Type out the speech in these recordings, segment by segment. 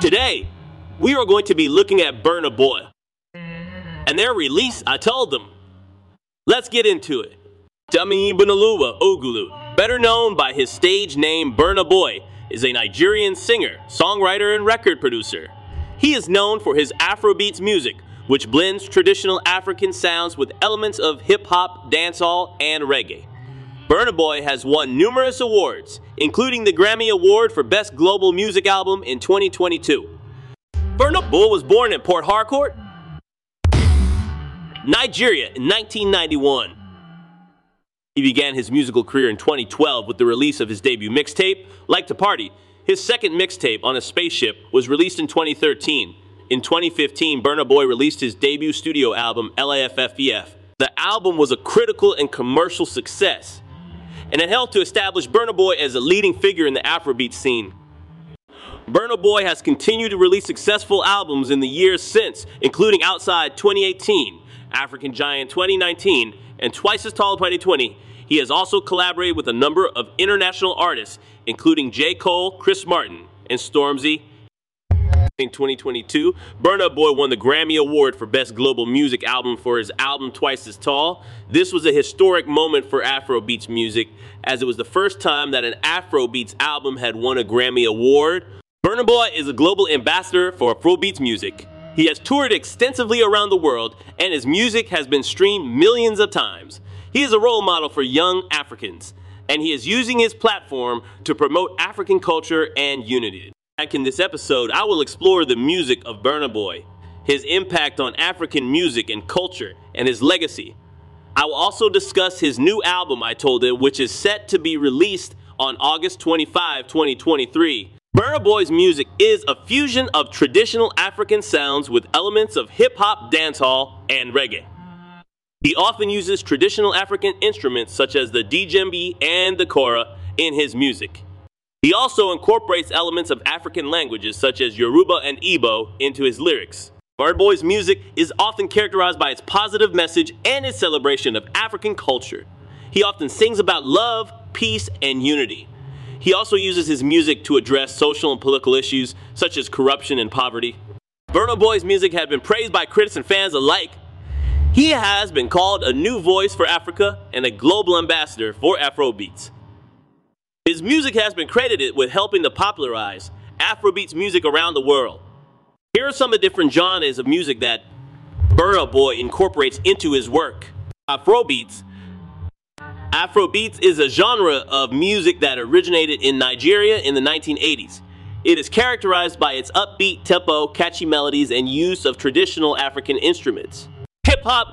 Today, we are going to be looking at Burna Boy. And their release, I told them. Let's get into it. Damini Ebunoluwa Ogulu, better known by his stage name Burna Boy, is a Nigerian singer, songwriter, and record producer. He is known for his Afrobeats music, which blends traditional African sounds with elements of hip hop, dancehall, and reggae. Burna Boy has won numerous awards, including the Grammy Award for Best Global Music Album in 2022. Burna Boy was born in Port Harcourt, Nigeria in 1991. He began his musical career in 2012 with the release of his debut mixtape, Like to Party. His second mixtape, On a Spaceship, was released in 2013. In 2015, Burna Boy released his debut studio album, LAFFEF. The album was a critical and commercial success, and it helped to establish Burna Boy as a leading figure in the Afrobeat scene. Burna Boy has continued to release successful albums in the years since, including Outside 2018, African Giant 2019, and Twice as Tall 2020. He has also collaborated with a number of international artists, including J. Cole, Chris Martin, and Stormzy. In 2022, Burna Boy won the Grammy Award for Best Global Music Album for his album Twice as Tall. This was a historic moment for Afrobeats music, as it was the first time that an Afrobeats album had won a Grammy Award. Burna Boy is a global ambassador for Afrobeats music. He has toured extensively around the world, and his music has been streamed millions of times. He is a role model for young Africans, and he is using his platform to promote African culture and unity. Back in this episode, I will explore the music of Burna Boy, his impact on African music and culture, and his legacy. I will also discuss his new album, I told them, which is set to be released on August 25, 2023. Burna Boy's music is a fusion of traditional African sounds with elements of hip hop, dancehall, and reggae. He often uses traditional African instruments such as the djembe and the kora in his music. He also incorporates elements of African languages such as Yoruba and Igbo into his lyrics. Burna Boy's music is often characterized by its positive message and its celebration of African culture. He often sings about love, peace, and unity. He also uses his music to address social and political issues such as corruption and poverty. Burna Boy's music has been praised by critics and fans alike. He has been called a new voice for Africa and a global ambassador for Afrobeats. His music has been credited with helping to popularize Afrobeats music around the world. Here are some of the different genres of music that Burna Boy incorporates into his work. Afrobeats. Afrobeats is a genre of music that originated in Nigeria in the 1980s. It is characterized by its upbeat tempo, catchy melodies, and use of traditional African instruments. Hip hop.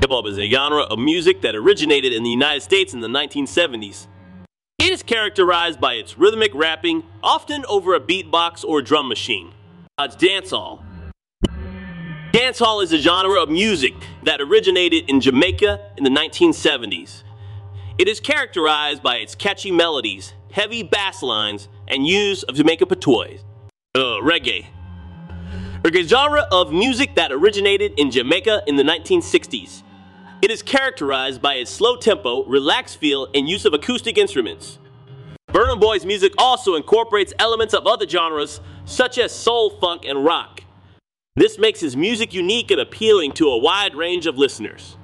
Hip hop is a genre of music that originated in the United States in the 1970s. It is characterized by its rhythmic rapping, often over a beatbox or drum machine. It's dancehall. Dancehall is a genre of music that originated in Jamaica in the 1970s. It is characterized by its catchy melodies, heavy bass lines, and use of Jamaican patois. Uh, reggae. Reggae genre of music that originated in Jamaica in the 1960s. It is characterized by its slow tempo, relaxed feel, and use of acoustic instruments. Burna Boy's music also incorporates elements of other genres such as soul, funk, and rock. This makes his music unique and appealing to a wide range of listeners.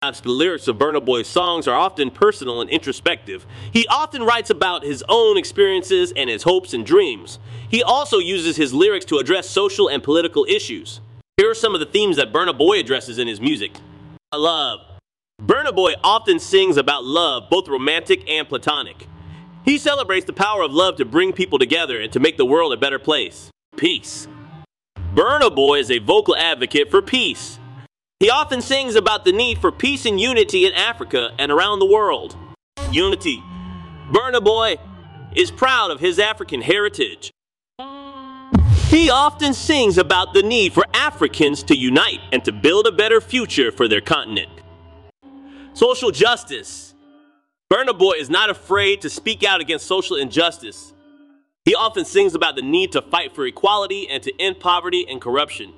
The lyrics of Burna Boy's songs are often personal and introspective. He often writes about his own experiences and his hopes and dreams. He also uses his lyrics to address social and political issues. Here are some of the themes that Burna Boy addresses in his music. Love. Burna Boy often sings about love, both romantic and platonic. He celebrates the power of love to bring people together and to make the world a better place. Peace. Burna Boy is a vocal advocate for peace. He often sings about the need for peace and unity in Africa and around the world. Unity. Burna Boy is proud of his African heritage. He often sings about the need for Africans to unite and to build a better future for their continent. Social justice. Burna Boy is not afraid to speak out against social injustice. He often sings about the need to fight for equality and to end poverty and corruption.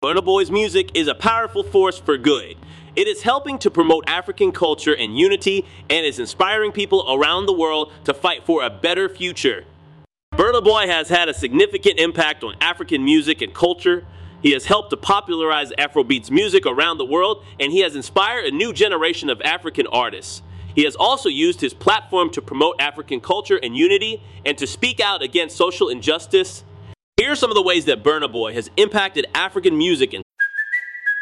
Burna Boy's music is a powerful force for good. It is helping to promote African culture and unity and is inspiring people around the world to fight for a better future. Burna Boy has had a significant impact on African music and culture. He has helped to popularize Afrobeats music around the world, and he has inspired a new generation of African artists. He has also used his platform to promote African culture and unity and to speak out against social injustice. Here are some of the ways that Burna Boy has impacted African music and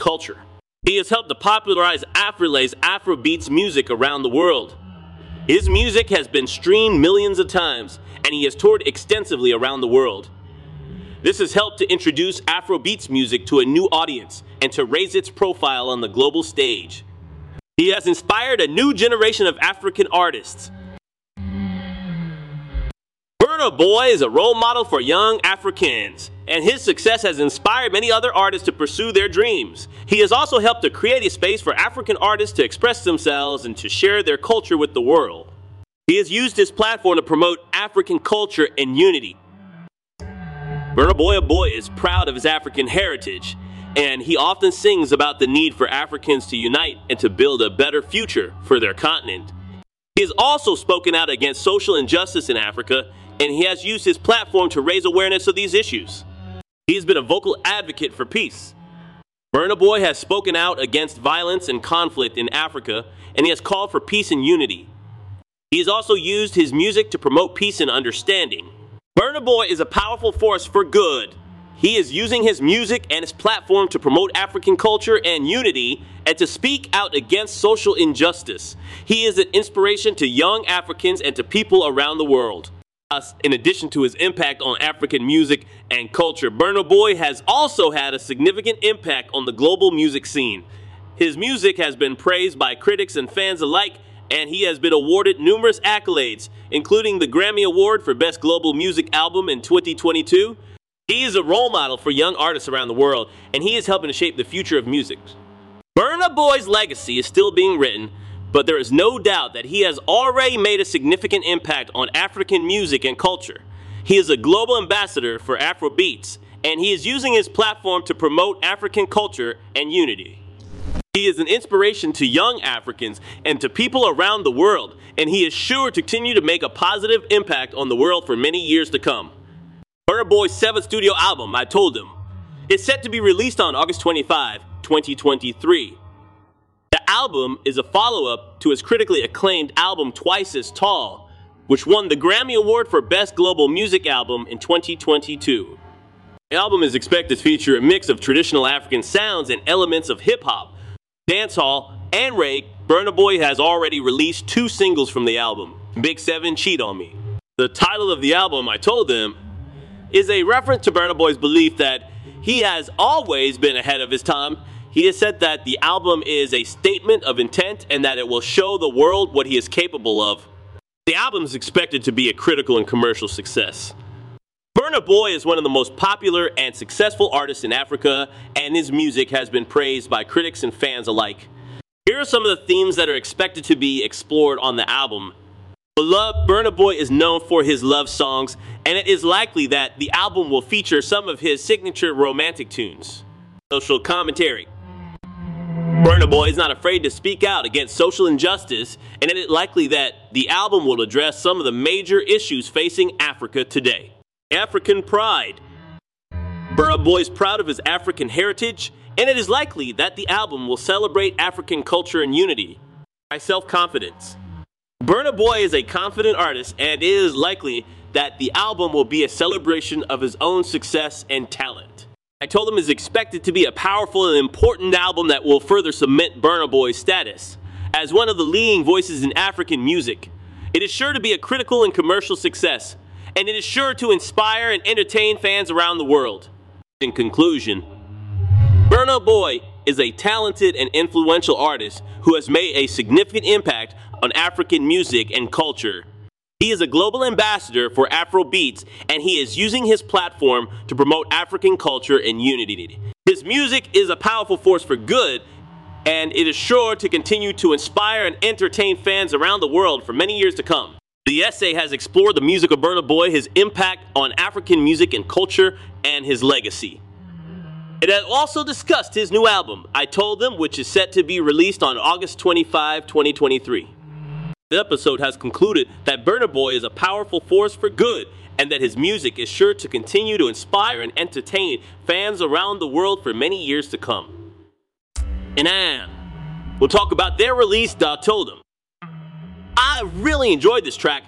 culture. He has helped to popularize Afrolay's Afrobeats music around the world. His music has been streamed millions of times, and he has toured extensively around the world. This has helped to introduce Afrobeats music to a new audience and to raise its profile on the global stage. He has inspired a new generation of African artists. Burna Boy is a role model for young Africans and his success has inspired many other artists to pursue their dreams. He has also helped to create a space for African artists to express themselves and to share their culture with the world. He has used his platform to promote African culture and unity. Burna Boy Boy is proud of his African heritage, and he often sings about the need for Africans to unite and to build a better future for their continent. He has also spoken out against social injustice in Africa, and he has used his platform to raise awareness of these issues. He has been a vocal advocate for peace. Burna Boy has spoken out against violence and conflict in Africa, and he has called for peace and unity. He has also used his music to promote peace and understanding. Burna Boy is a powerful force for good. He is using his music and his platform to promote African culture and unity and to speak out against social injustice. He is an inspiration to young Africans and to people around the world. In addition to his impact on African music and culture, Burna Boy has also had a significant impact on the global music scene. His music has been praised by critics and fans alike, and he has been awarded numerous accolades, including the Grammy Award for Best Global Music Album in 2022 he is a role model for young artists around the world, and he is helping to shape the future of music. Burna Boy's legacy is still being written, but there is no doubt that he has already made a significant impact on African music and culture. He is a global ambassador for Afro Beats, and he is using his platform to promote African culture and unity. He is an inspiration to young Africans and to people around the world, and he is sure to continue to make a positive impact on the world for many years to come. Burna Boy's seventh studio album, I Told Them, is set to be released on August 25, 2023. Album is a follow up to his critically acclaimed album Twice as Tall, which won the Grammy Award for Best Global Music Album in 2022. The album is expected to feature a mix of traditional African sounds and elements of hip hop, dancehall, and reggae. Burna Boy has already released two singles from the album Big Seven Cheat on Me. The title of the album, I Told Them, is a reference to Burna Boy's belief that he has always been ahead of his time. He has said that the album is a statement of intent and that it will show the world what he is capable of. The album is expected to be a critical and commercial success. Burna Boy is one of the most popular and successful artists in Africa, and his music has been praised by critics and fans alike. Here are some of the themes that are expected to be explored on the album Beloved, Burna Boy is known for his love songs, and it is likely that the album will feature some of his signature romantic tunes. Social commentary. Burna Boy is not afraid to speak out against social injustice, and it is likely that the album will address some of the major issues facing Africa today. African pride. Burna Boy is proud of his African heritage, and it is likely that the album will celebrate African culture and unity. By self confidence. Burna Boy is a confident artist, and it is likely that the album will be a celebration of his own success and talent. I told them it's expected to be a powerful and important album that will further cement Burna Boy's status as one of the leading voices in African music. It is sure to be a critical and commercial success, and it is sure to inspire and entertain fans around the world. In conclusion, Burna Boy is a talented and influential artist who has made a significant impact on African music and culture. He is a global ambassador for Afro Beats, and he is using his platform to promote African culture and unity. His music is a powerful force for good, and it is sure to continue to inspire and entertain fans around the world for many years to come. The essay has explored the music of Burna Boy, his impact on African music and culture, and his legacy. It has also discussed his new album, I Told Them, which is set to be released on August 25, 2023. The episode has concluded that Burna Boy is a powerful force for good and that his music is sure to continue to inspire and entertain fans around the world for many years to come. And now, we'll talk about their release, Da Told Them. I really enjoyed this track.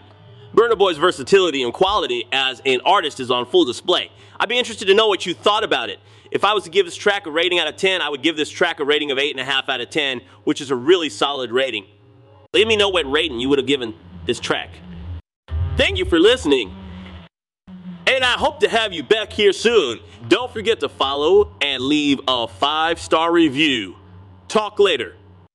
Burna Boy's versatility and quality as an artist is on full display. I'd be interested to know what you thought about it. If I was to give this track a rating out of 10, I would give this track a rating of 8.5 out of 10, which is a really solid rating. Let me know what rating you would have given this track. Thank you for listening. And I hope to have you back here soon. Don't forget to follow and leave a five star review. Talk later.